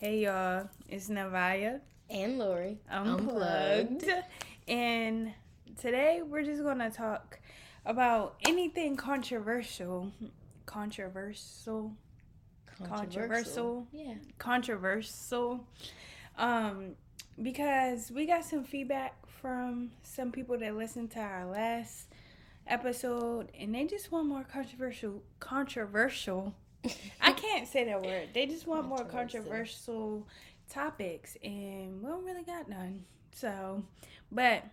Hey y'all, it's Navaya and Lori Unplugged. And today we're just gonna talk about anything controversial. Controversial. Controversial. Yeah. Controversial. Um, because we got some feedback from some people that listened to our last episode and they just want more controversial controversial I can't say that word. They just want more controversial topics, and we don't really got none. So, but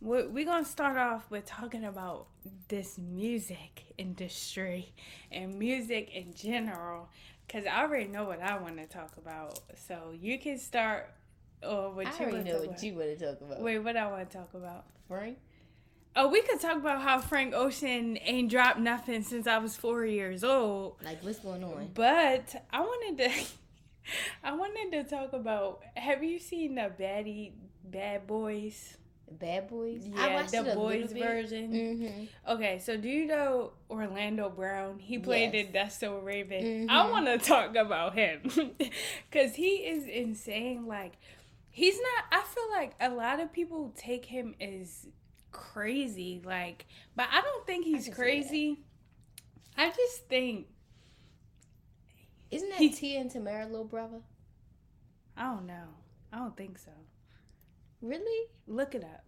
we're, we're gonna start off with talking about this music industry and music in general, because I already know what I want to talk about. So you can start. Or what I you already know what about. you want to talk about. Wait, what I want to talk about? Frank. Oh, we could talk about how Frank Ocean ain't dropped nothing since I was four years old. Like, what's going on? But I wanted to, I wanted to talk about. Have you seen the Baddie Bad Boys? Bad Boys. Yeah, the boys version. Mm-hmm. Okay, so do you know Orlando Brown? He played Yes. in So Raven. Mhm. I want to talk about him because he is insane. Like, he's not. I feel like a lot of people take him as crazy. Like, but I don't think he's see crazy. I just think Isn't that He- Tia and Tamera little brother? I don't know. I don't think so. Really? Look it up.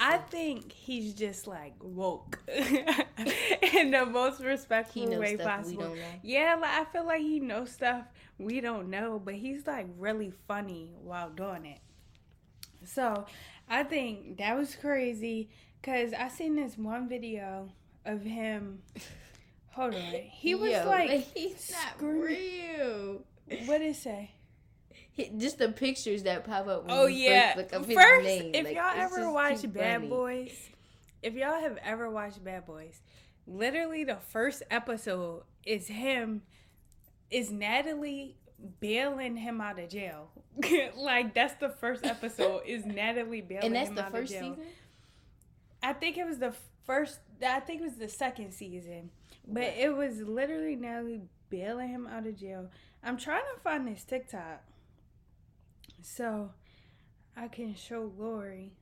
I think he's just like woke in the most respectful way possible. Yeah, like I feel like he knows stuff we don't know, but he's like really funny while doing it. So I think that was crazy because I seen this one video of him. Hold on, he was Yo, like, he's not real. what did it say? Just the pictures that pop up. When Oh you yeah. First, look up his First, if like, y'all ever watch Bad funny. Boys, if y'all have ever watched Bad Boys, literally the first episode is him, is Natalie bailing him out of jail. like that's the first episode is Natalie bailing and that's him the out first of jail. season. I think it was the first. I think it was the second season, but Right. it was literally Natalie bailing him out of jail. I'm trying to find this TikTok, so I can show Lori.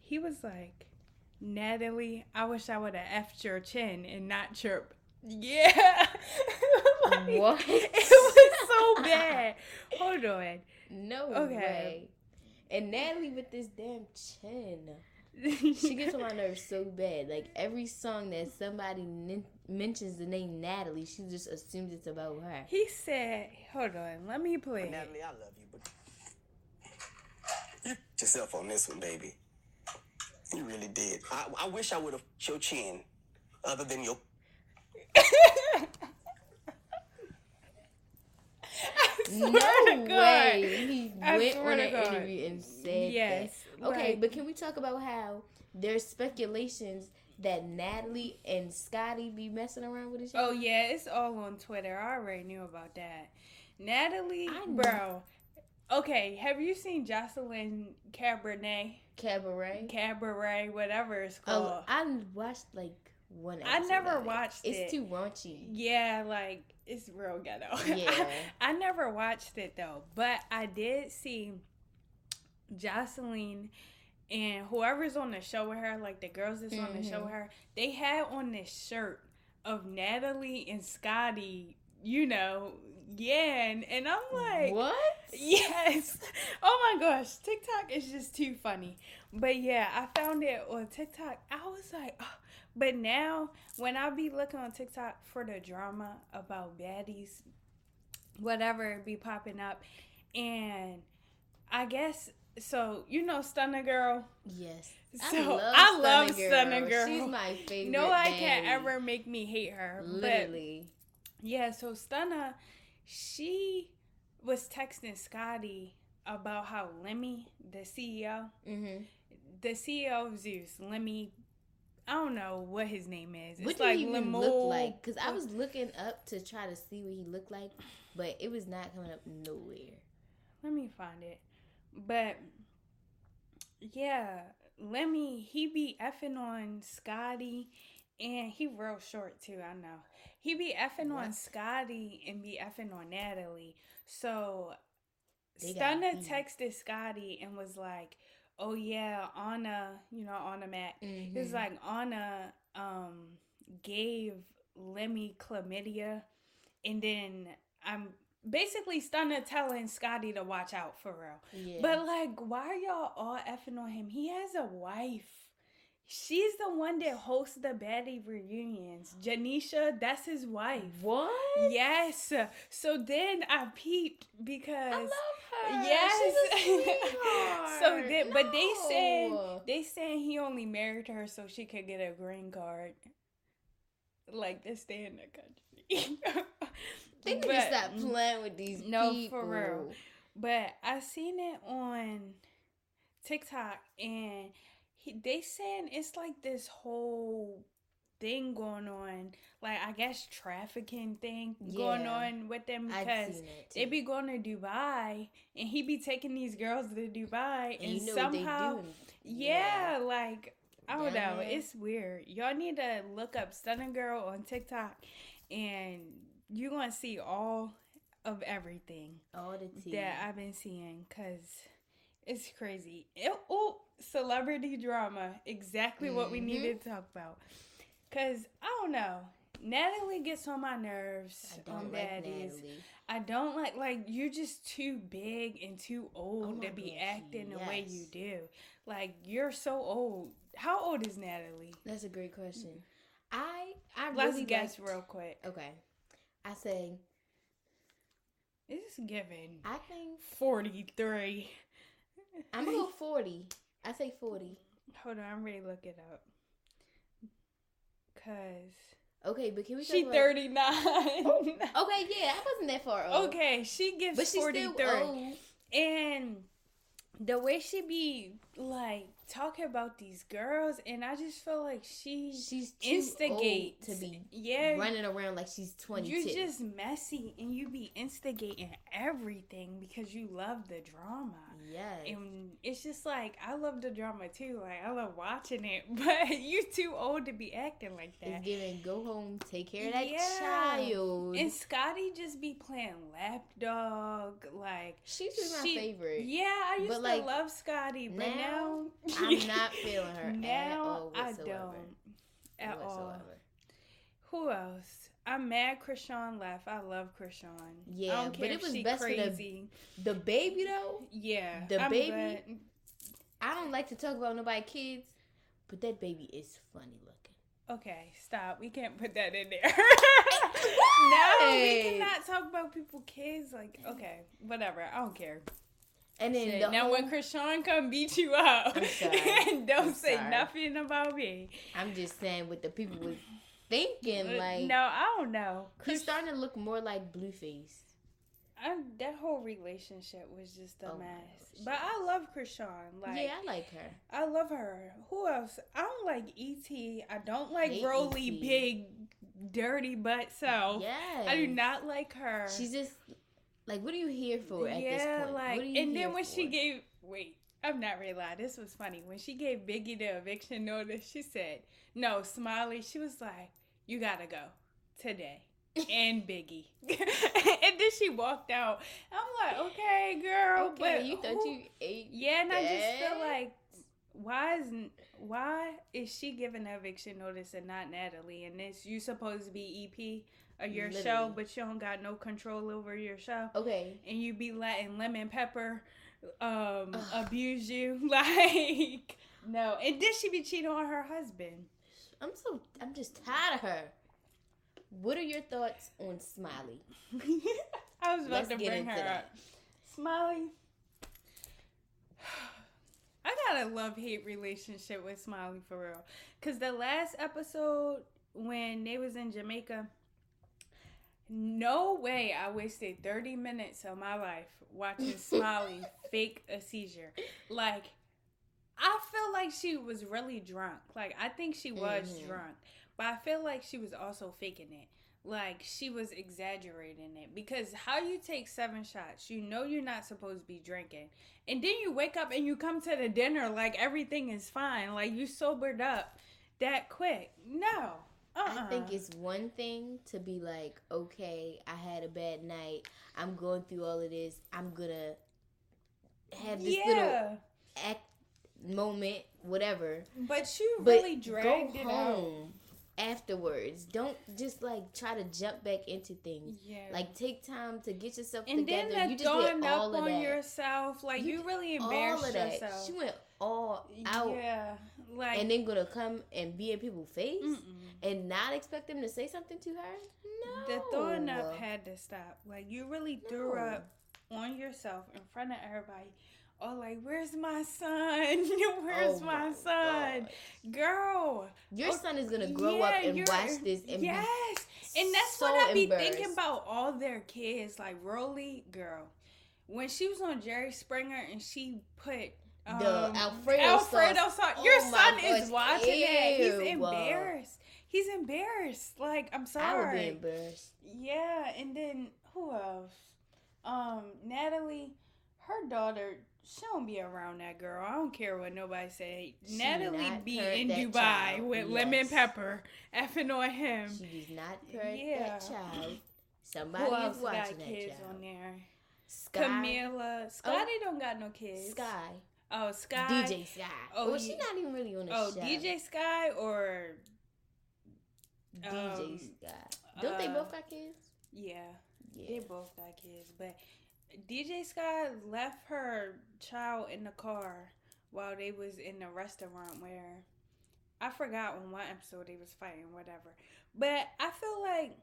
He was like, Natalie, I wish I would have effed your chin and not chirp. Yeah. Like, What? It was so bad. Hold on. No Okay. way. And Natalie with this damn chin. She gets on my nerves so bad. Like every song that somebody nin- mentions the name Natalie, she just assumes it's about her. He said, "Hold on, let me play." it. Natalie, I love you, but yourself on this one, baby. You really did. I, I wish I would have your chin, other than your. No swear to God. way. He I went on to an God. interview and said Yes. that. Okay, right. but can we talk about how there's speculations that Natalie and Scotty be messing around with each oh, other? Oh yeah, it's all on Twitter. I already knew about that. Natalie, bro. Okay, have you seen Joseline Cabernet, Cabaret. Cabaret, whatever it's oh, called? Oh, I watched like one. I never of it. watched It's too raunchy. Yeah, like it's real ghetto. Yeah. I, I never watched it though, but I did see Joseline and whoever's on the show with her, like the girls that's on the show Mhm. with her, they had on this shirt of Natalie and Scotty, you know, yeah, and, and I'm like, what? Yes. Oh my gosh, TikTok is just too funny. But yeah, I found it on TikTok. I was like, oh. But now when I be looking on TikTok for the drama about baddies, whatever be popping up, and I guess so. You know, Stunna Girl. Yes. So I love Stunna Girl. She's my favorite. No, I can't ever make me hate her. But Literally. yeah, so Stunna, she was texting Scotty about how Lemmy, the CEO, hmm the CEO of Zeus, Lemmy, I don't know what his name is. It's What do like he even look like? Because I was looking up to try to see what he looked like, but it was not coming up nowhere. Let me find it. But yeah, Lemmy, he be effing on Scotty and he real short too. I know he be effing on Scotty and be effing on Natalie. So They Stunna texted Scotty and was like, "Oh yeah, Anna, you know Anna Mac. Was Mhm. like Anna um gave Lemmy chlamydia, and then I'm basically Stunna telling Scotty to watch out for real. Yeah. But like, why are y'all all effing on him? He has a wife. She's the one that hosts the baddie reunions. Janeisha, that's his wife. what? Yes. So then I peeped because I love her. Yes. So then, but they No. said they saying he only married her so she could get a green card, like to stay in the country. they need to stop playing with these No, people. for real. But I seen it on TikTok and he, they saying it's like this whole thing going on, like I guess trafficking thing going on with them because they be going to Dubai and he be taking these girls to Dubai and, and you know somehow they yeah, like I don't Down know. It's weird. Y'all need to look up Stunna Girl on TikTok and you're gonna see all of everything all the tea. that I've been seeing because it's crazy. It, oh, celebrity drama. Exactly what we Mhm. needed to talk about. Because I don't know. Natalie gets on my nerves I on don't like. Natalie. I don't like like you're just too big and too old Oh to be gosh, acting the way you do. Like you're so old. How old is Natalie? That's a great question. I I Let's really guess liked- real quick. Okay, I say It's given I think forty three. I'm gonna go forty. I say forty. Hold on, I'm ready to look it up. Cause Okay, but can we? she thirty nine. Okay, yeah, I wasn't that far off. okay, she gives but she's forty still old. And the way she be like talking about these girls, and I just feel like she She's instigates old to be yeah. running around like she's twenty. You're just messy, and you be instigating everything because you love the drama. Yes. And it's just like I love the drama too. Like I love watching it, but you too old to be acting like that. It's giving go home, take care of that Yeah. child. And Scotty just be playing lapdog, like She's just my she- favorite. Yeah, I used But, to like, love Scotty, but now, now, I'm not feeling her at now all I don't at all. Whatsoever. Who else? I'm mad Chrisean left. I love Chrisean. Yeah, but it was best for the- crazy. The baby though, Yeah, the I'm baby- glad- I don't like to talk about nobody kids, but that baby is funny looking. Okay, stop. We can't put that in there. no, we cannot talk about people kids. Like, okay, whatever. I don't care. And then the now whole, when Chrisean come beat you up, I'm don't I'm say sorry. nothing about me. I'm just saying with the people was thinking. Uh, Like no, I don't know. he's starting to look more like Blueface. I, that whole relationship was just a Oh mess. But I love Chrisean. Like, yeah, I like her. I love her. Who else? I don't like Et. I don't like Hate Rollie E.T.. Big Dirty Butt so Yeah, I do not like her. She's just like, what are you here for at this yeah, point? like, what are you and then when she gave, wait, I'm not really lying. This was funny. When she gave Biggie the eviction notice, she said, "No, Smiley." She was like, "You gotta go today." and Biggie, and then she walked out. I'm like, okay, girl, okay, but you thought who- you ate. yeah, and I just feel like why is why is she giving eviction notice and not Natalie? And this you supposed to be EP of your show, but you don't got no control over your show, Okay, and you be letting Lemon Pepper um Ugh. abuse you like no. And did she be cheating on her husband. I'm so I'm just tired of her. What are your thoughts on Smiley? I was about Let's to bring her that. up. Smiley. I got a love hate relationship with Smiley for real. Cause the last episode when they was in Jamaica, no way I wasted 30 minutes of my life watching Smiley fake a seizure. Like I feel like she was really drunk. Like I think she was Mhm. drunk. But I feel like she was also faking it. Like she was exaggerating it because how you take seven shots, you know you're not supposed to be drinking, and then you wake up and you come to the dinner like everything is fine, like you sobered up that quick. No, Uh-uh. I think it's one thing to be like, okay, I had a bad night. I'm going through all of this. I'm gonna have this little act moment, whatever. but you But really dragged it out. home afterwards. Don't just like try to jump back into things. Yeah, Like take time to get yourself and together. then you just did all of on that. yourself, like you, You really all embarrassed of that. yourself. She went all out. Yeah, like And then gonna come and be in people's face mm-mm. and not expect them to say something to her? No. the throwing up had to stop. Like you really threw No. up on yourself in front of everybody. Oh, like where's my son? where's Oh my, my son, girl? Your Oh, son is gonna grow up and watch this and yes, and that's so what I be thinking about all their kids. Like Rollie, girl, when she was on Jerry Springer and she put. Um, The Alfredo Alfredo sauce. sauce. Your Oh my son is gosh, watching that. He's embarrassed. He's embarrassed. Like I'm sorry. I would be embarrassed. Yeah, and then who else? Um, Natalie, her daughter. She don't be around that girl. I don't care what nobody say. She Natalie be in Dubai child. with Yes. lemon pepper, effing on him. She does not parent Yeah. that child. Somebody Who is else watching got that kids child. on there? Sky. Camilla, Scotty don't got no kids. Sky. Oh, Sky. DJ Sky. Oh, Oh, well, she's not even really on the Oh, show. DJ Sky or DJ um, Sky. Don't they uh, both got kids? yeah. Yeah. They both got kids, but DJ Sky left her child in the car while they was in the restaurant where I forgot on what episode they was fighting, whatever. But I feel like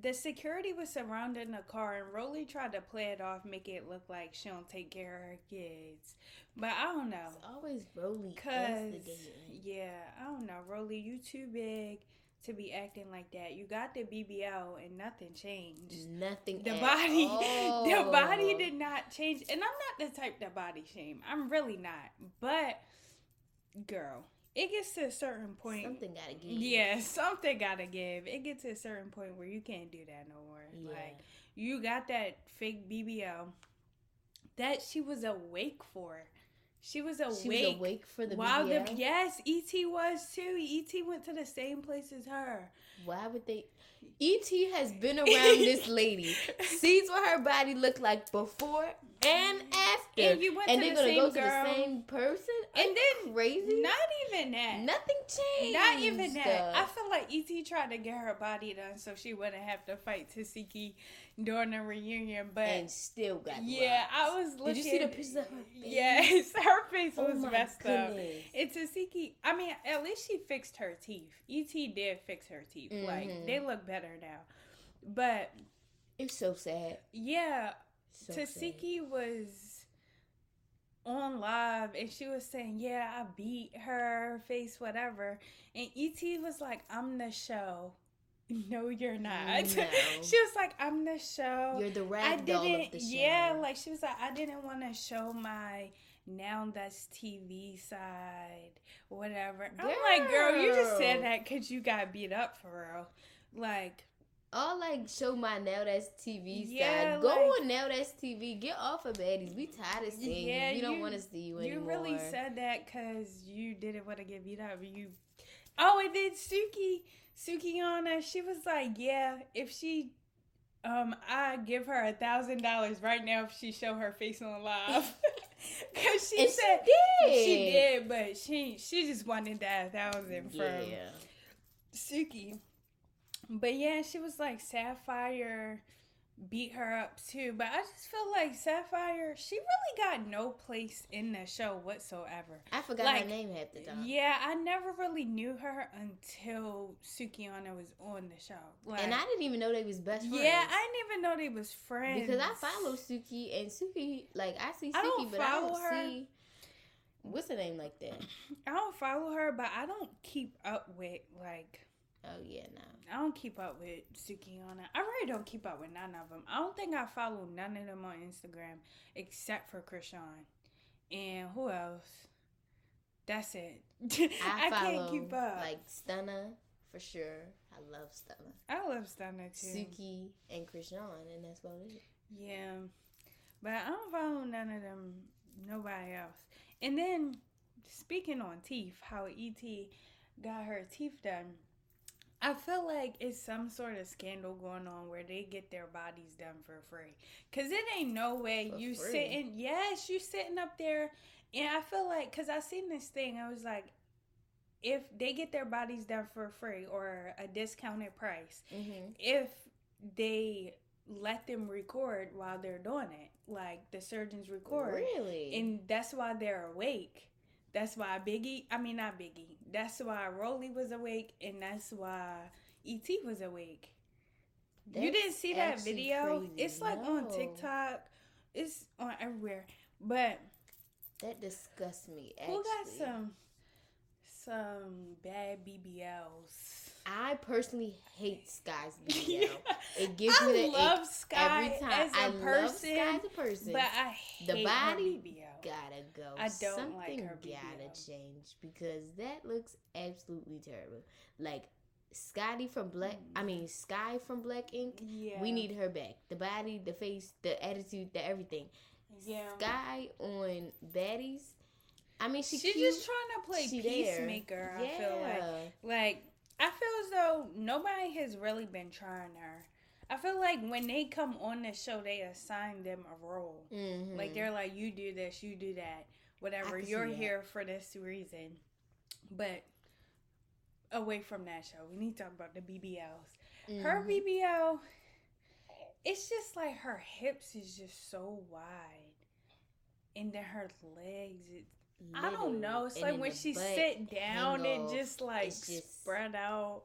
the security was surrounding the car and Rollie tried to play it off, make it look like she don't take care of her kids. But I don't know. It's always Rollie Cause yeah, I don't know, Rollie, you too big to be acting like that. You got the BBL and nothing changed. Nothing. The body, the body did not change, and I'm not the type to body shame. I'm really not. But girl, it gets to a certain point. Something gotta give. Yeah, something gotta give. It gets to a certain point where you can't do that no more. Yeah. Like you got that fake BBL that she was awake for. She was awake. She was awake for the While the yes, ET was too. ET went to the same place as her. Why would they? ET has been around this lady, sees what her body looked like before and after, And you went to they're the gonna same go to the same person. And then crazy. Not even that. Nothing changed. Not even that. I feel like ET tried to get her body done so she wouldn't have to fight Tesehki during the reunion. But and still got. yeah. I was looking. Did you see the pictures of her? face? Yes, her face Oh was messed up. And Tesehki, I mean, at least she fixed her teeth. ET did fix her teeth. Like Mhm. they look better now. But It's so sad. yeah, So. Tesehki was on live and she was saying, Yeah, I beat her face, whatever. And ET was like, I'm the show. No, you're not. Mm, no. she was like, I'm the show. You're the I rag doll didn't, of the show. yeah, like she was like, I didn't want to show my now that's TV side, whatever. I'm like, girl, you just said that because you got beat up for real. Like, All like show my now that's TV Yeah, side. Go like- on now that's TV. Get off of baddies. We tired of seeing Yeah, you. We don't want to see you You anymore. really said that because you didn't want to get beat up. You, oh, and then Suki, Suki Sukihana, she was like, yeah, if she, um, I give her a thousand dollars right now if she show her face on live, because she And said she did. she did, but she she just wanted that thousand from Yeah. Suki. But yeah, she was like Sapphire beat her up too. But I just feel like Sapphire, she really got no place in the show whatsoever. I forgot Like, her name half the time. Yeah, I never really knew her until Sukihana was on the show. Like, And I didn't even know they was best friends. yeah, I didn't even know they was friends because I follow Suki and Suki like I see Suki, I don't but I don't her. see what's her name like that. I don't follow her, but I don't keep up with like Oh yeah, no. I don't keep up with Sukihana. I really don't keep up with none of them. I don't think I follow none of them on Instagram except for Chrisean. And who else? That's it. I, I, follow can't keep up. like Stunna for sure. I love Stunna. I love Stunna too. Suki and Chrisean, and that's about it. Yeah. But I don't follow none of them, nobody else. And then, speaking on teeth, how E.T. got her teeth done. I feel like it's some sort of scandal going on where they get their bodies done for free. Cause it ain't no way For you free? sitting. Yes, you sitting up there, and I feel like cause I seen this thing. I was like, if they get their bodies done for free or a discounted price, Mm-hmm. if they let them record while they're doing it, like the surgeons record, Really? and that's why they're awake. That's why Biggie, I mean not Biggie. That's why Rollie was awake, and that's why ET was awake. you didn't see that video? crazy. It's like on TikTok. It's on everywhere. But That disgusts me. Actually. who got some some bad BBLs? I personally hate Sky's BBL. Yeah. It gives me I the ick love Sky every time. as a I love person, Sky as a person. but I hate The body gotta go. I don't Something like her gotta change because that looks absolutely terrible. Like Scotty from Black, I mean mm. Sky from Black Ink. Yeah, We need her back. The body, the face, the attitude, the everything. yeah. Sky on baddies. I mean, she She's cute. just trying to play She there. peacemaker. yeah. I feel like, like I feel as though nobody has really been trying her. I feel like when they come on the show, they assign them a role. Mhm. Like they're like, you do this, you do that, whatever. You're here for this reason. But away from that show, we need to talk about the BBLs. Her Mhm. BBL, it's just like her hips is just so wide, and then her legs. It, I don't know. It's like when she sit down, it just like just- spread out.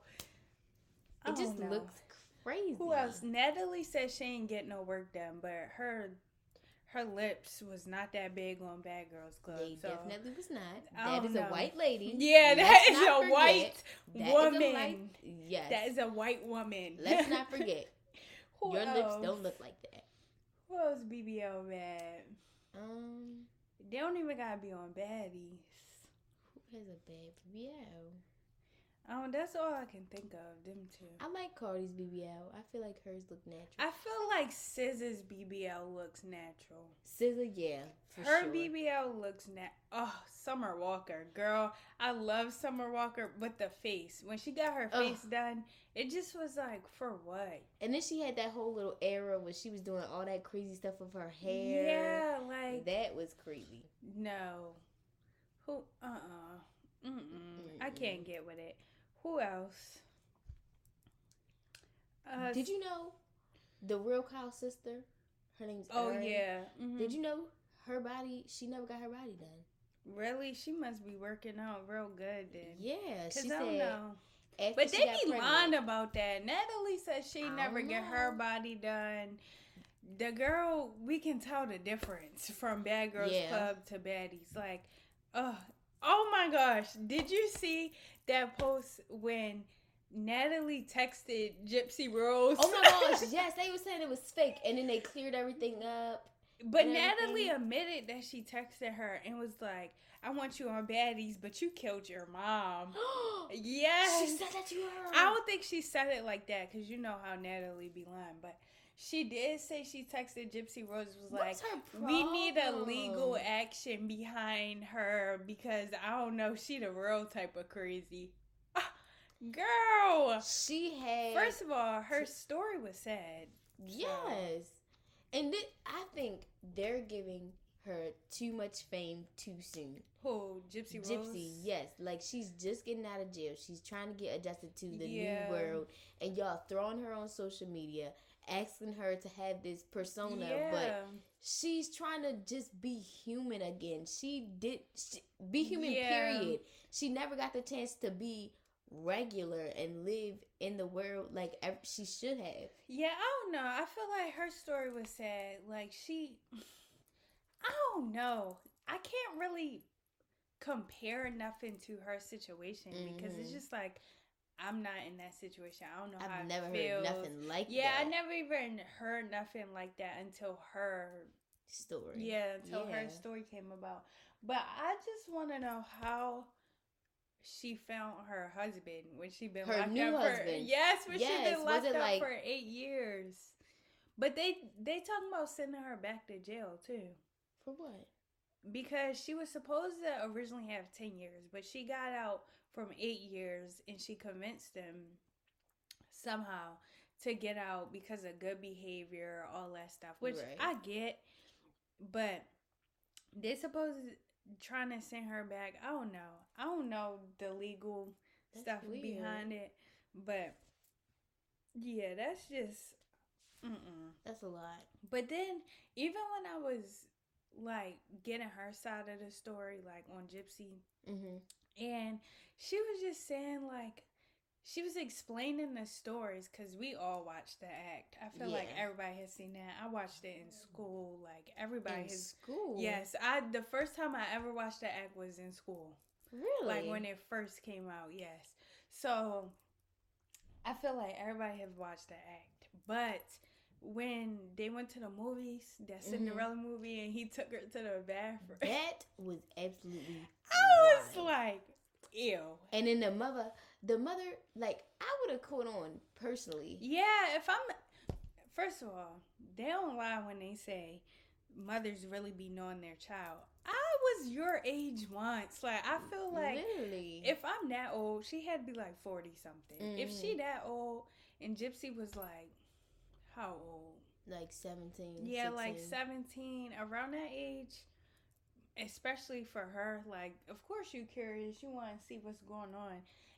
I It just know. looks crazy. Who else? Natalie said she ain't get no work done, but her her lips was not that big on Bad Girls Club. They so. definitely was not. That is a white lady. Yeah, that is a white That is woman. a white. Yes. That is a white woman. Let's not forget. Your lips don't look like that. Who else BBL bad? Um, They don't even gotta be on baddies. who has a bad BBL? Um, that's all I can think of. Them two. I like Cardi's BBL. I feel like hers look natural. I feel like SZA's BBL looks natural. SZA, yeah, Her sure. BBL looks nat. Oh, Summer Walker, girl, I love Summer Walker, but the face when she got her Ugh. face done, it just was like for what? And then she had that whole little era where she was doing all that crazy stuff with her hair. Yeah, like that was creepy. no. Who? Uh uh-uh. uh. I can't get with it. Who else? Uh, Did you know the real Kyle sister? Her name's Oh Erin. yeah. Mhm. Did you know her body? She never got her body done. Really? She must be working out real good then. Yeah, she I don't said. know. But they be pregnant- lying about that. Natalie said she I never get her body done. The girl, we can tell the difference from Bad Girls Yeah. Club to Baddies. Like, uh, oh my gosh, did you see that post when Natalie texted Gypsy Rose? Oh my gosh, yes, they were saying it was fake, and then they cleared everything up. But Natalie admitted that she texted her and was like, "I want you on Baddies, but you killed your mom." yes, She said that to her. I don't think she said it like that because you know how Natalie be lying, but she did say she texted Gypsy Rose was like, "We need a legal action behind her because I don't know, she the real type of crazy." Ah, Girl, She had first of all, her story was sad. yes, and th- I think they're giving her too much fame too soon. Oh, Gypsy Rose? Gypsy, yes, like she's just getting out of jail. She's trying to get adjusted to the Yeah. new world, and y'all throwing her on social media, asking her to have this persona, yeah. but she's trying to just be human again. She did she, be human. Yeah. Period. She never got the chance to be regular and live in the world like ev- she should have. Yeah, I don't know. I feel like her story was sad. Like she I don't know. I can't really compare nothing to her situation because it's Mhm. just like I'm not in that situation. I don't know I've never heard nothing like that. Yeah, I never even heard nothing like that until her story. yeah, until her story came about. But I just want to know how she found her husband when she been Her locked new up for yes, when she been locked up like- for eight years. But they they talking about sending her back to jail too For what? because she was supposed to originally have ten years, but she got out from eight years and she convinced them somehow to get out because of good behavior, all that stuff, which Right. I get. But they supposed to trying to send her back. I don't know. I don't know the legal That's stuff weird. behind it, but yeah, that's just. Mm-mm. That's a lot. But then, even when I was like getting her side of the story, like on Gypsy, Mm-hmm. and she was just saying like she was explaining the stories because we all watched the act. I feel like everybody has seen that. I watched it in school. Like everybody In has. school. Yes, I the first time I ever watched the act was in school. Really? Like when it first came out. Yes. So I feel like everybody has watched the act, but when they went to the movies, that Mm-hmm. Cinderella movie, and he took her to the bathroom, that was absolutely. I was wild. like, ew. And then the mother, the mother, like I would have caught on personally. Yeah, if I'm first of all, they don't lie when they say mothers really be knowing their child. I was your age once. Like I feel like Literally. if I'm that old, she had to be like forty something. If she Mhm. that old and Gypsy was like how old? like 17. Yeah, like seventeen, around that age. Especially for her, like of course you curious, you want to see what's going on,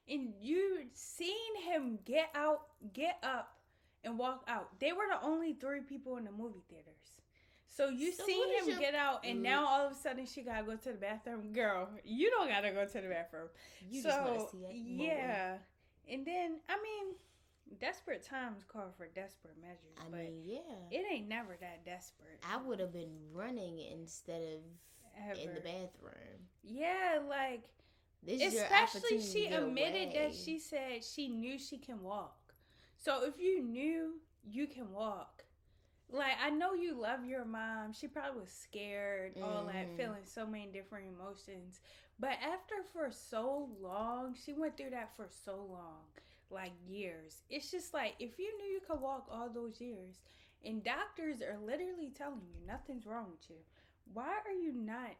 and you seen him get out, get up, and walk out. They were the only three people in the movie theaters. So you So seen him your- get out, and Mm. now all of a sudden she gotta go to the bathroom. Girl, you don't gotta go to the bathroom. You so just want to see that. moment. yeah, and then I mean, desperate times call for desperate measures, I but mean, yeah. it ain't never that desperate. I would have been running instead of in the bathroom. Yeah, like This especially she admitted that she said she knew she can walk. So if you knew you can walk, like I know you love your mom. She probably was scared, all that, Mhm. feeling so many different emotions. But after for so long, she went through that for so long, like years. It's just like if you knew you could walk all those years, and doctors are literally telling you nothing's wrong with you, why are you not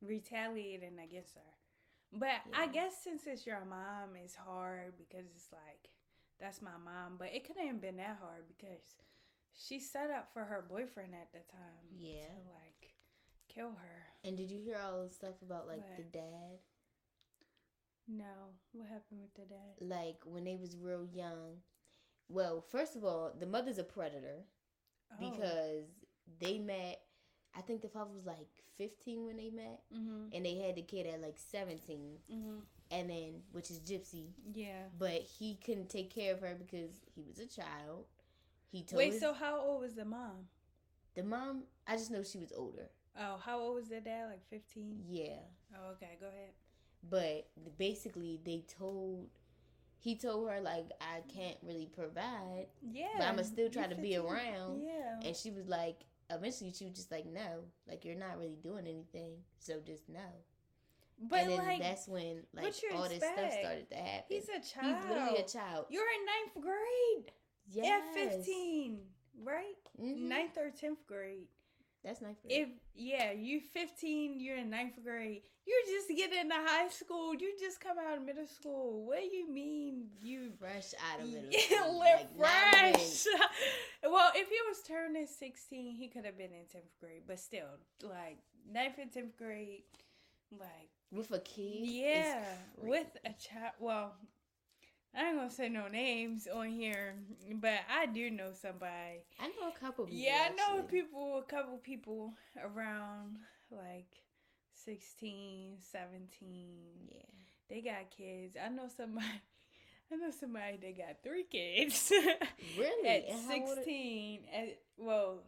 retaliating against her? But I guess since it's your mom, it's hard because it's like that's my mom. But it couldn't have been that hard because she set up for her boyfriend at the time. Yeah. To like kill her. And did you hear all the stuff about like the dad? No. What happened with the dad? Like when they was real young. Well, first of all, the mother's a predator Oh. because they met. I think the father was like 15 when they met, Mm-hmm. and they had the kid at like 17, Mm-hmm. and then which is Gypsy, Yeah. but he couldn't take care of her because he was a child. He told Wait, his- so how old was the mom? the mom. I just know she was older. Oh, how old was the dad? Like 15? Yeah, Oh, okay. Go ahead. But basically they told. He told her like I can't really provide, Yeah. But I'ma still try to be around. Yeah. and she was like, eventually she was just like, no, like you're not really doing anything, so just no. but and then like, that's when like all this stuff started to happen. he's a child. He's literally a child. You're in ninth grade. Yes. At 15, right? Mhm. Ninth or 10th grade. That's ninth grade. If, yeah, you 15, you're in ninth grade. You just get into high school. You just come out of middle school. What do you mean you fresh out of middle school. like, fresh. well, if he was turning 16, he could have been in 10th grade. But still, like, 9th and 10th grade, like, with a kid. yeah, with a child. Well, I ain't gonna say no names on here, but I do know somebody. I know a couple people. Yeah, I know actually. people, a couple people around like 16, 17. Yeah. They got kids. I know somebody. I know somebody that got three kids. Really? At And how old are- sixteen. At, well,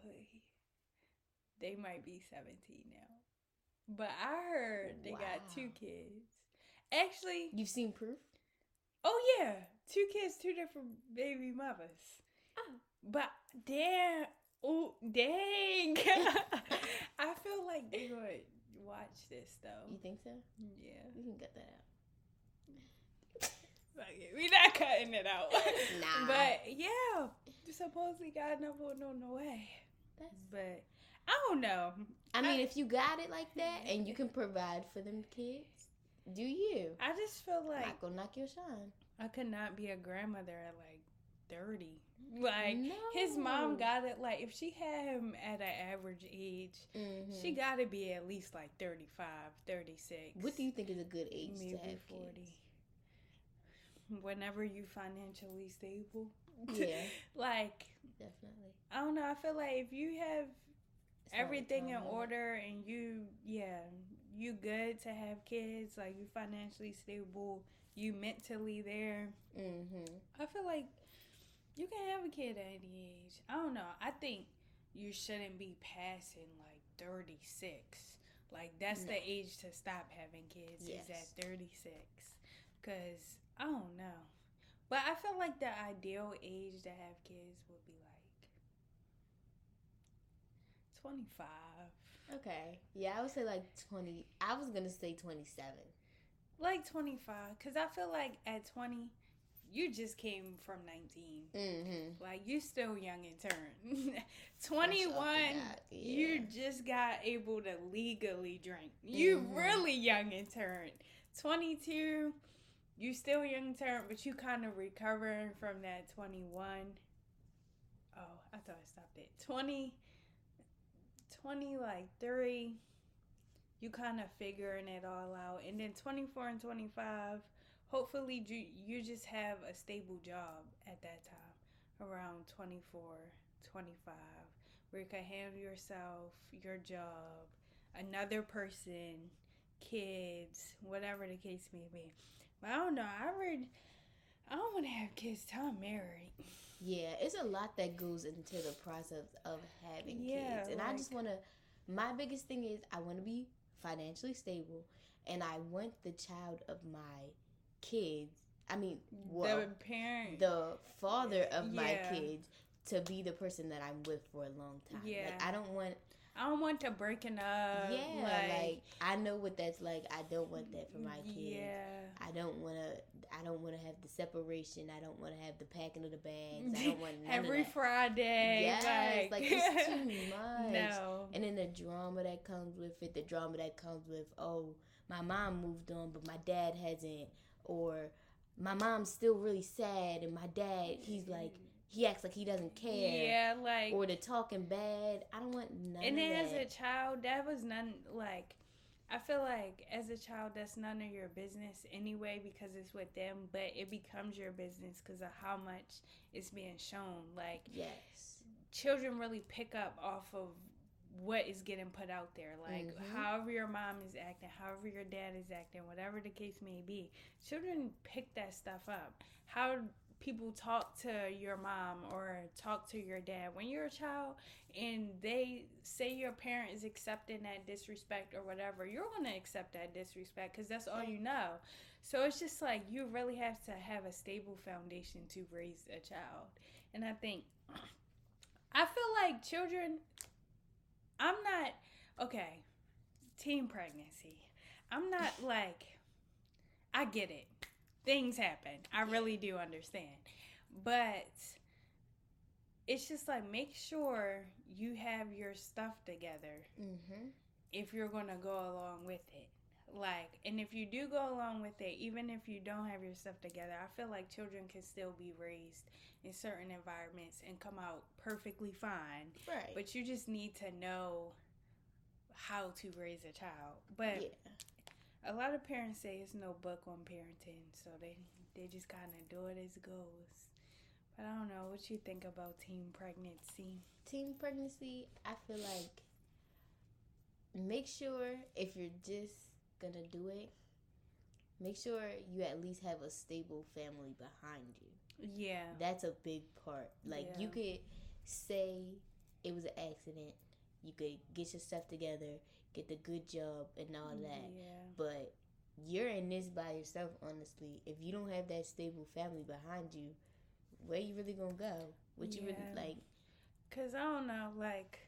they might be seventeen now, but I heard they got two kids. Actually, You've seen proof? Oh yeah, two kids, two different baby mothers. Oh. But damn, oh dang! I feel like they would watch this though. You think so? Yeah. We can get that out. Like, we not cutting it out. Nah. But yeah, supposedly God never would know no way. That's. But I don't know. I mean, if you got it like that and you can provide for them kids, do you? I just feel like Not gonna knock your shine. I could not be a grandmother at like 30. Like No. his mom got it like if she had him at an average age, Mhm. she got to be at least like 35, 36. What do you think is a good age to maybe 40. kids? Whenever you financially stable. Yeah, like definitely. I don't know, I feel like if you have It's everything in order and you yeah you good to have kids like you financially stable you mentally there. Mhm. i feel like you can have a kid at any age. I don't know. I think you shouldn't be passing like 36 like that's No. the age to stop having kids is at 36 because i don't know. But i feel like the ideal age to have kids would be like 25 Okay. Yeah, I would say like twenty. I was gonna say twenty-seven. like 25 because i feel like at 20 you just came from 19 Mm-hmm. like you're still young in turn 21 God, you just got able to legally drink you Mhm. really young in turn 22 you still young in turn but you kind of recovering from that 21 oh i thought i stopped it 20 20 like 3 you kind of figuring it all out. And then 24 and 25 hopefully you, you just have a stable job at that time around 24 25 where you can handle yourself your job another person kids whatever the case may be. But i don't know i read i don't want to have kids till i'm married Yeah, it's a lot that goes into the process of having Yeah, kids, and I just want to. My biggest thing is I want to be financially stable, and I want the child of my kids. I mean, well, the parent the father of my kids to be the person that I'm with for a long time. Yeah. Like I don't want i don't want to breaking up yeah, like, I know what that's like. I don't want that for my kids. yeah I don't want to. I don't want to have the separation. I don't want to have the packing of the bags. I don't want every friday Yes, like, it's too much. no And then the drama that comes with it, the drama that comes with, oh, my mom moved on, but my dad hasn't, or my mom's still really sad, and my dad, he's like, he acts like he doesn't care, yeah like or the talking bad. I don't want none and then as a child that was none like i feel like as a child that's none of your business anyway because it's with them but it becomes your business because of how much it's being shown. Like yes, children really pick up off of what is getting put out there. Like Mhm. however your mom is acting however your dad is acting whatever the case may be children pick that stuff up. How people talk to your mom or talk to your dad when you're a child and they say your parent is accepting that disrespect or whatever you're going to accept that disrespect because that's all you know so it's just like you really have to have a stable foundation to raise a child and i think I feel like children. I'm not okay. Teen pregnancy. I'm not like. I get it. Things happen. I really do understand, but it's just like make sure you have your stuff together mm-hmm. if you're gonna go along with it. Like, and if you do go along with it, even if you don't have your stuff together, I feel like children can still be raised in certain environments and come out perfectly fine. right, But you just need to know how to raise a child. But yeah. A lot of parents say it's no book on parenting, so they they just kind of do it as it goes. But I don't know what you think about teen pregnancy. teen pregnancy, I feel like make sure if you're just gonna do it, make sure you at least have a stable family behind you. Yeah. That's a big part. Like you could say it was an accident, you could get your stuff together, get the good job and all mm, that. Yeah. But you're in this by yourself, honestly. If you don't have that stable family behind you, where you really gonna go? What you Yeah. really like? Cause I don't know, like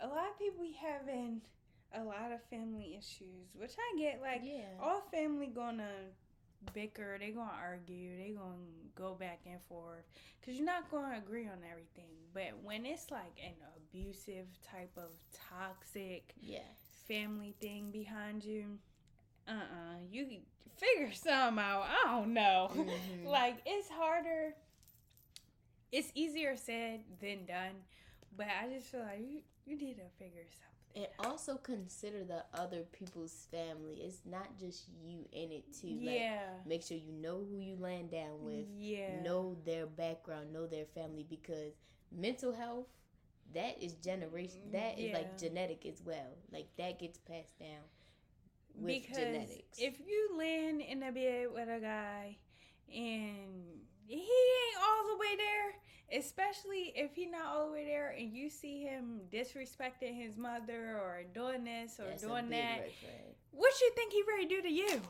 a lot of people be having a lot of family issues, which I get. Like yeah. all family gonna bicker, they gonna argue, they gonna go back and forth, cause you're not gonna agree on everything. But when it's like an abusive type of toxic Yes. Family thing behind you, uh uh you figure something out. I don't know. Mhm. like it's harder. It's easier said than done, but I just feel like you you need to figure something. And also consider the other people's family. It's not just you in it too. Like, yeah. make sure you know who you land down with. yeah. Know their background. Know their family because mental health. That is generation. Mm, that is Yeah. like genetic as well. Like that gets passed down with because genetics. if you land in a bed with a guy and he ain't all the way there, especially if he not all the way there, and you see him disrespecting his mother or doing this or That's doing that, what you think he ready to do to you?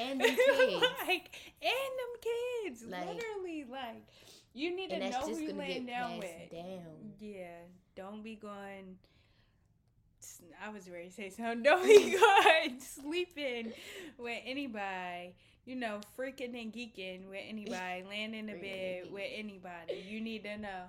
And them kids. like, and them kids, Like- literally, like, you need And to know who you gonna laying down with. down. Yeah, don't be going. I was ready to say something. Don't be going sleeping with anybody. You know, freaking and geeking with anybody, laying in the bed with anybody. You need to know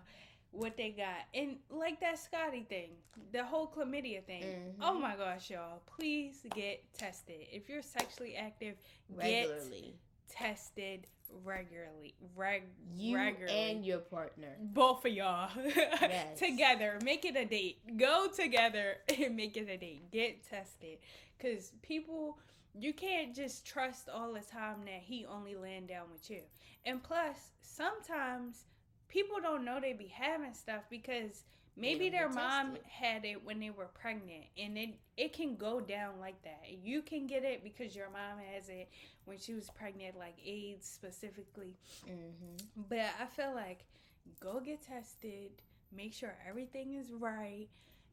what they got. And like that Scotty thing, the whole chlamydia thing. Mhm. Oh my gosh, y'all. Please get tested. If you're sexually active, Regularly. get tested regularly. Reg- You regularly and your partner. both of y'all Yes. together make it a date go together and make it a date get tested because people you can't just trust all the time that he only laying down with you and plus sometimes people don't know they be having stuff because maybe their mom tested. had it when they were pregnant and it it can go down like that you can get it because your mom has it when she was pregnant like aids specifically Mm-hmm. but I feel like go get tested, make sure everything is right.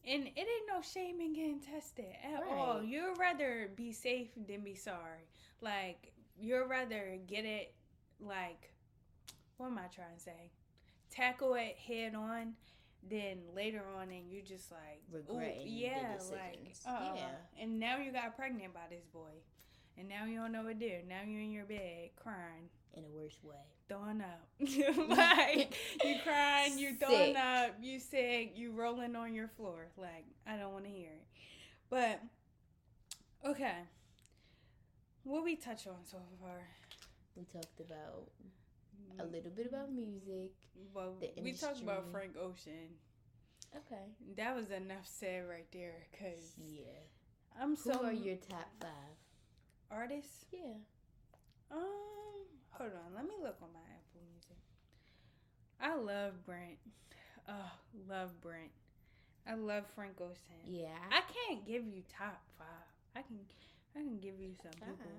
And it ain't no shame in getting tested at all. You'd rather be safe than be sorry. Like, you'd rather get it, like, what am I trying to say? Tackle it head on than later on and you just like, the yeah, like, uh, Yeah. And now you got pregnant by this boy. And now you don't know what to do. Now you're in your bed crying In a worse way. throwing up. like you crying, you throwing up, you sick, you rolling on your floor. Like I don't want to hear it. But okay, what we touch on so far? We talked about a little bit about music. Well, we talked about. Frank Ocean. Okay. That was enough said right there. Cause Yeah. I'm so. Who are your top five? artists. Yeah. Um, hold on. Let me look on my Apple Music. I love Brent. Oh, love Brent. I love Frank Ocean. Yeah. I can't give you top five. I can, I can give you some people.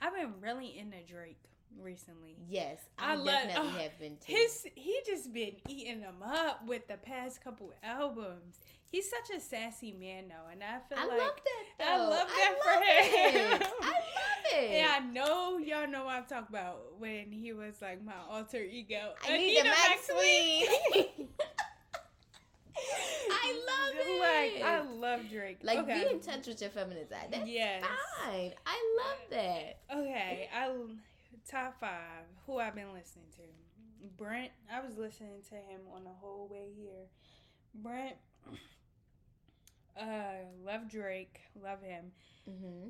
I've been really into Drake recently. yes. I, I love- definitely oh, have been too. His he just been eating them up with the past couple albums. He's such a sassy man though, and I feel I like love that though. I love that for love him. I love it. Yeah, I know y'all know what I'm talking about when he was like my alter ego. I need a Anita I love it. Like I love Drake. Like okay. be in touch with your feminine side. That's Yes. fine. I love that. Okay, I top five. Who I've been listening to? Brent. I was listening to him on the whole way here. Brent. Uh, love Drake. Love him. hmm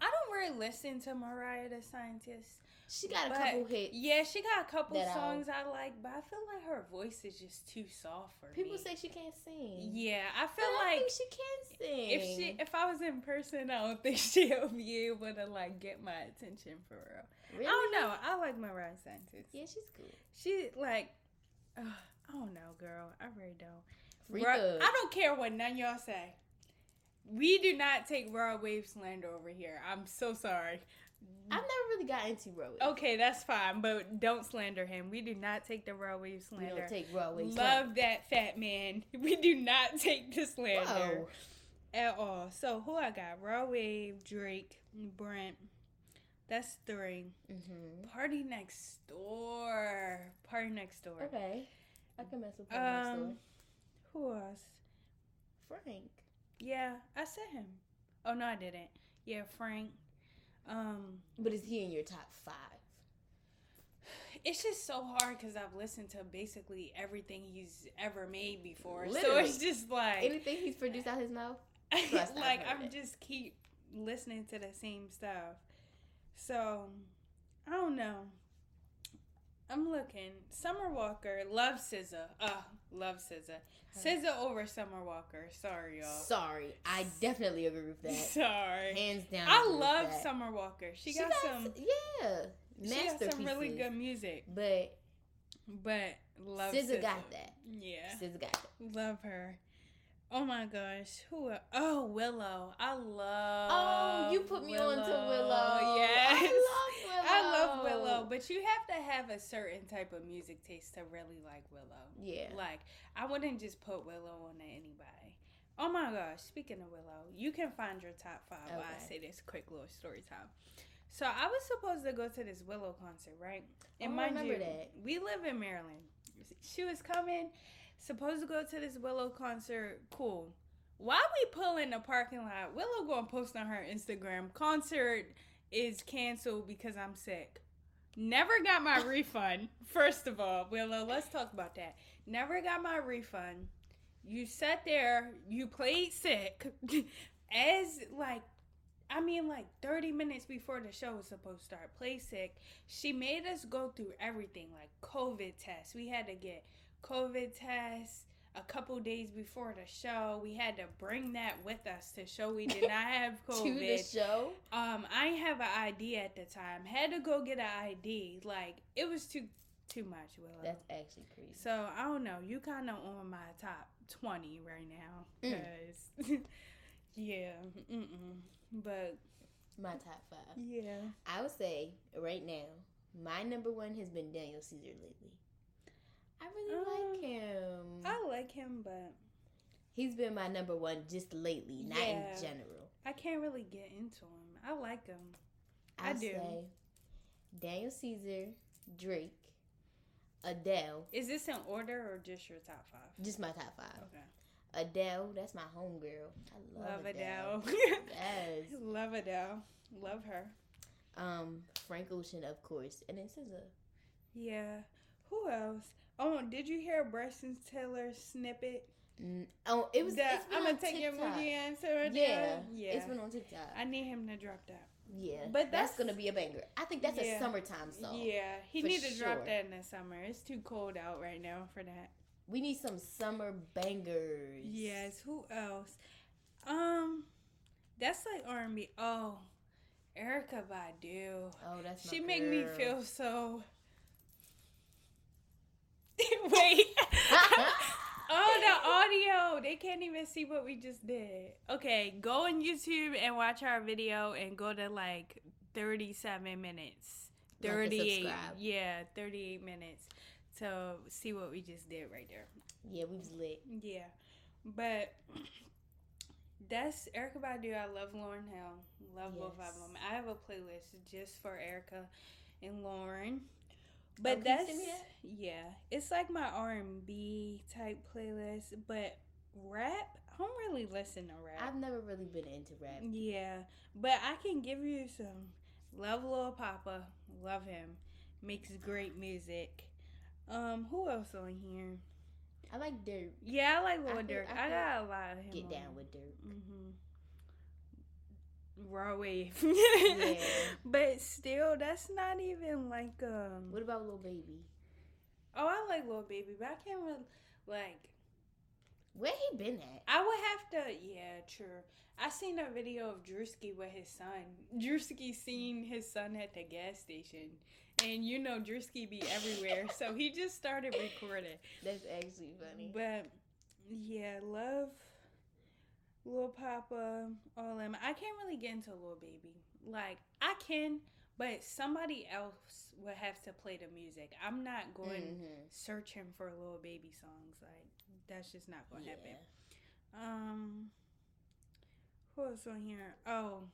I don't really listen to Mariah the Scientist. She got a couple hits. Yeah, she got a couple songs I like, but I feel like her voice is just too soft for People me. People say she can't sing. Yeah, I feel I like think she can sing. if she if I was in person, I don't think she'll be able to like get my attention for real. Really? I don't know. I like Mariah Scientist. Yeah, she's cool. She like, uh, I don't know, girl. I really don't. I don't care what none y'all say. We do not take Rod Wave slander over here. I'm so sorry. I've never really got into Rod Wave. Okay, that's fine, but don't slander him. We do not take the Rod Wave we slander. don't take Rod Waves. Love that fat man. We do not take the slander Whoa. at all. So who I got? Rod Wave, Drake, Brent. That's three. hmm PartyNextDoor. Party next door. Okay. I can mess with her next door. Um, who else? Frank. Yeah, I said him. Oh no, I didn't. Yeah, Frank. Um, But is he in your top five? it's just so hard because I've listened to basically everything he's ever made before. So it's just like, Anything he's produced out his mouth? Like I'm it. just keep listening to the same stuff. So I don't know. I'm looking. Summer Walker, love SZA. Uh, love SZA. SZA over Summer Walker. Sorry, y'all. Sorry, I definitely agree with that. Sorry. Hands down. I love. Summer Walker. She, She got, some. yeah, She got some really good music, But but love SZA SZA. got that. Yeah, SZA got that. love her. Oh my gosh, who? el- Oh, Willow. I love. Oh, you put me on to Willow. Yes. I love Willow. I love Willow, but you have to have a certain type of music taste to really like Willow. Yeah. Like, I wouldn't just put Willow on to anybody. Oh my gosh, speaking of Willow, you can find your top five while I Okay. say this quick little story time. So I was supposed to go to this Willow concert, right? Oh, I remember that. we live in Maryland. She was coming, supposed to go to this Willow concert. Cool. Why we pull in the parking lot? Willow gonna post on her Instagram. Concert is canceled because I'm sick. Never got my refund. First of all, Willow, let's talk about that. Never got my refund. You sat there, you played sick, as like, I mean, like 30 minutes before the show was supposed to start. Play sick. She made us go through everything, like COVID tests. We had to get COVID test a couple days before the show. We had to bring that with us to show we did not have COVID. To the show. Um, I have an ID at the time. Had to go get an ID. Like it was too too much, Willow. That's actually crazy. so I don't know. You kind of on my top twenty right now, Mm. cause yeah, mm-mm. but My top five. yeah, I would say right now, my number one has been Daniel Caesar lately. I really Um, like him. I like him, but He's been my number one just lately, not Yeah. in general. I can't really get into him. I like him. I I'd do. say Daniel Caesar, Drake, Adele, Is this in order or just your top five? just my top five. Okay. Adele, that's my homegirl. I love, Love Adele. Adele. yes. Love Adele. Love her. Um, Frank Ocean, of course, and then SZA. Yeah. Who else? Oh, did you hear Bryson Tiller snippet? Mm, Oh, it was. The, I'm gonna take your TikTok. movie answer. Yeah, yeah. it's been on TikTok. I need him to drop that. yeah, but that's, that's- gonna be a banger. I think that's Yeah. a summertime song. yeah, he for need to drop that in the summer. It's too cold out right now for that. We need some summer bangers. Yes. Who else? Um, that's like R&B. Oh, Erykah Badu. Oh, that's my She make me feel so. Wait. Oh, the audio. They can't even see what we just did. Okay, go on YouTube and watch our video and go to like 37 minutes. 38. yeah, 38 minutes to see what we just did right there. Yeah, we was lit. Yeah. But that's Erykah Badu. I love Lauryn Hill. Love both of them. I have a playlist just for Erica and Lauren. But Oh, that's that? yeah, it's like my R and B type playlist. But rap, I don't really listen to rap. I've never really been into rap. yeah, but I can give you some. Love Lil Poppa, love him. Makes great music. Um, who else on here? I like Durk. Yeah, I like Lil I Durk. I I, got a lot of him. Get on. down with Durk. Mm-hmm. Rod Wave. Yeah. But still, that's not even like um. What about Lil Baby? Oh, I like Lil Baby, but I can't really like. Where he been at? I would have to. Yeah, true. I seen a video of Drewski with his son. Drewski seen his son at the gas station, and you know Drewski be everywhere, so he just started recording. That's actually funny. But yeah, love Lil Poppa, all them. I can't really get into Lil Baby. Like I can, but somebody else would have to play the music. I'm not going Mhm. searching for Lil Baby songs. Like that's just not going to Yeah. happen. Um, who else on here? Oh.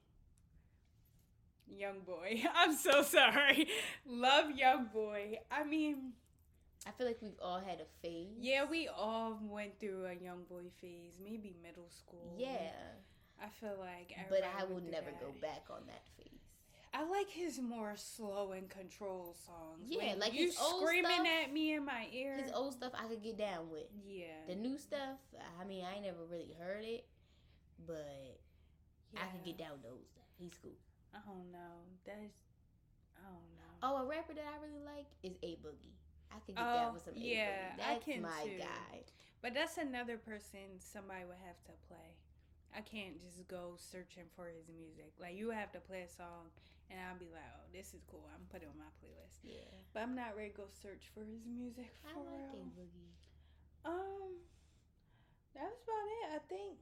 YoungBoy. I'm so sorry. Love YoungBoy. I mean, I feel like we've all had a phase. yeah, we all went through a YoungBoy phase, maybe middle school. Yeah. I feel like But I will never that. go back on that phase. I like his more slow and controlled songs. Yeah, When like you his old screaming stuff- at me in my ear. His old stuff I could get down with. yeah, The new stuff, I mean, I ain't never really heard it, but I could get down with those. He's cool. I don't know. That's I don't know. Oh, a rapper that I really like is A Boogie. I get Oh, down with some A yeah, Boogie. I That's can my too. guy. But that's another person somebody would have to play. I can't just go searching for his music. Like you have to play a song, and I'll be like, "Oh, this is cool. I'm putting it on my playlist." Yeah, But I'm not ready to go search for his music I like real. Boogie. Um, that was about it. I think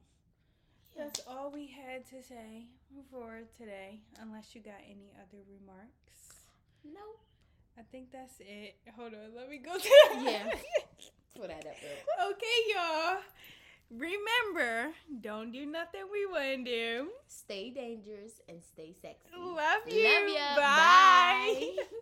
Yeah. that's all we had to say for today. Unless you got any other remarks, No, I think that's it. Hold on, let me go. Yeah. pull that up. Real. okay, y'all. Remember, don't do nothing we wouldn't do. Stay dangerous and stay sexy. Love you. Love ya. Bye. Bye.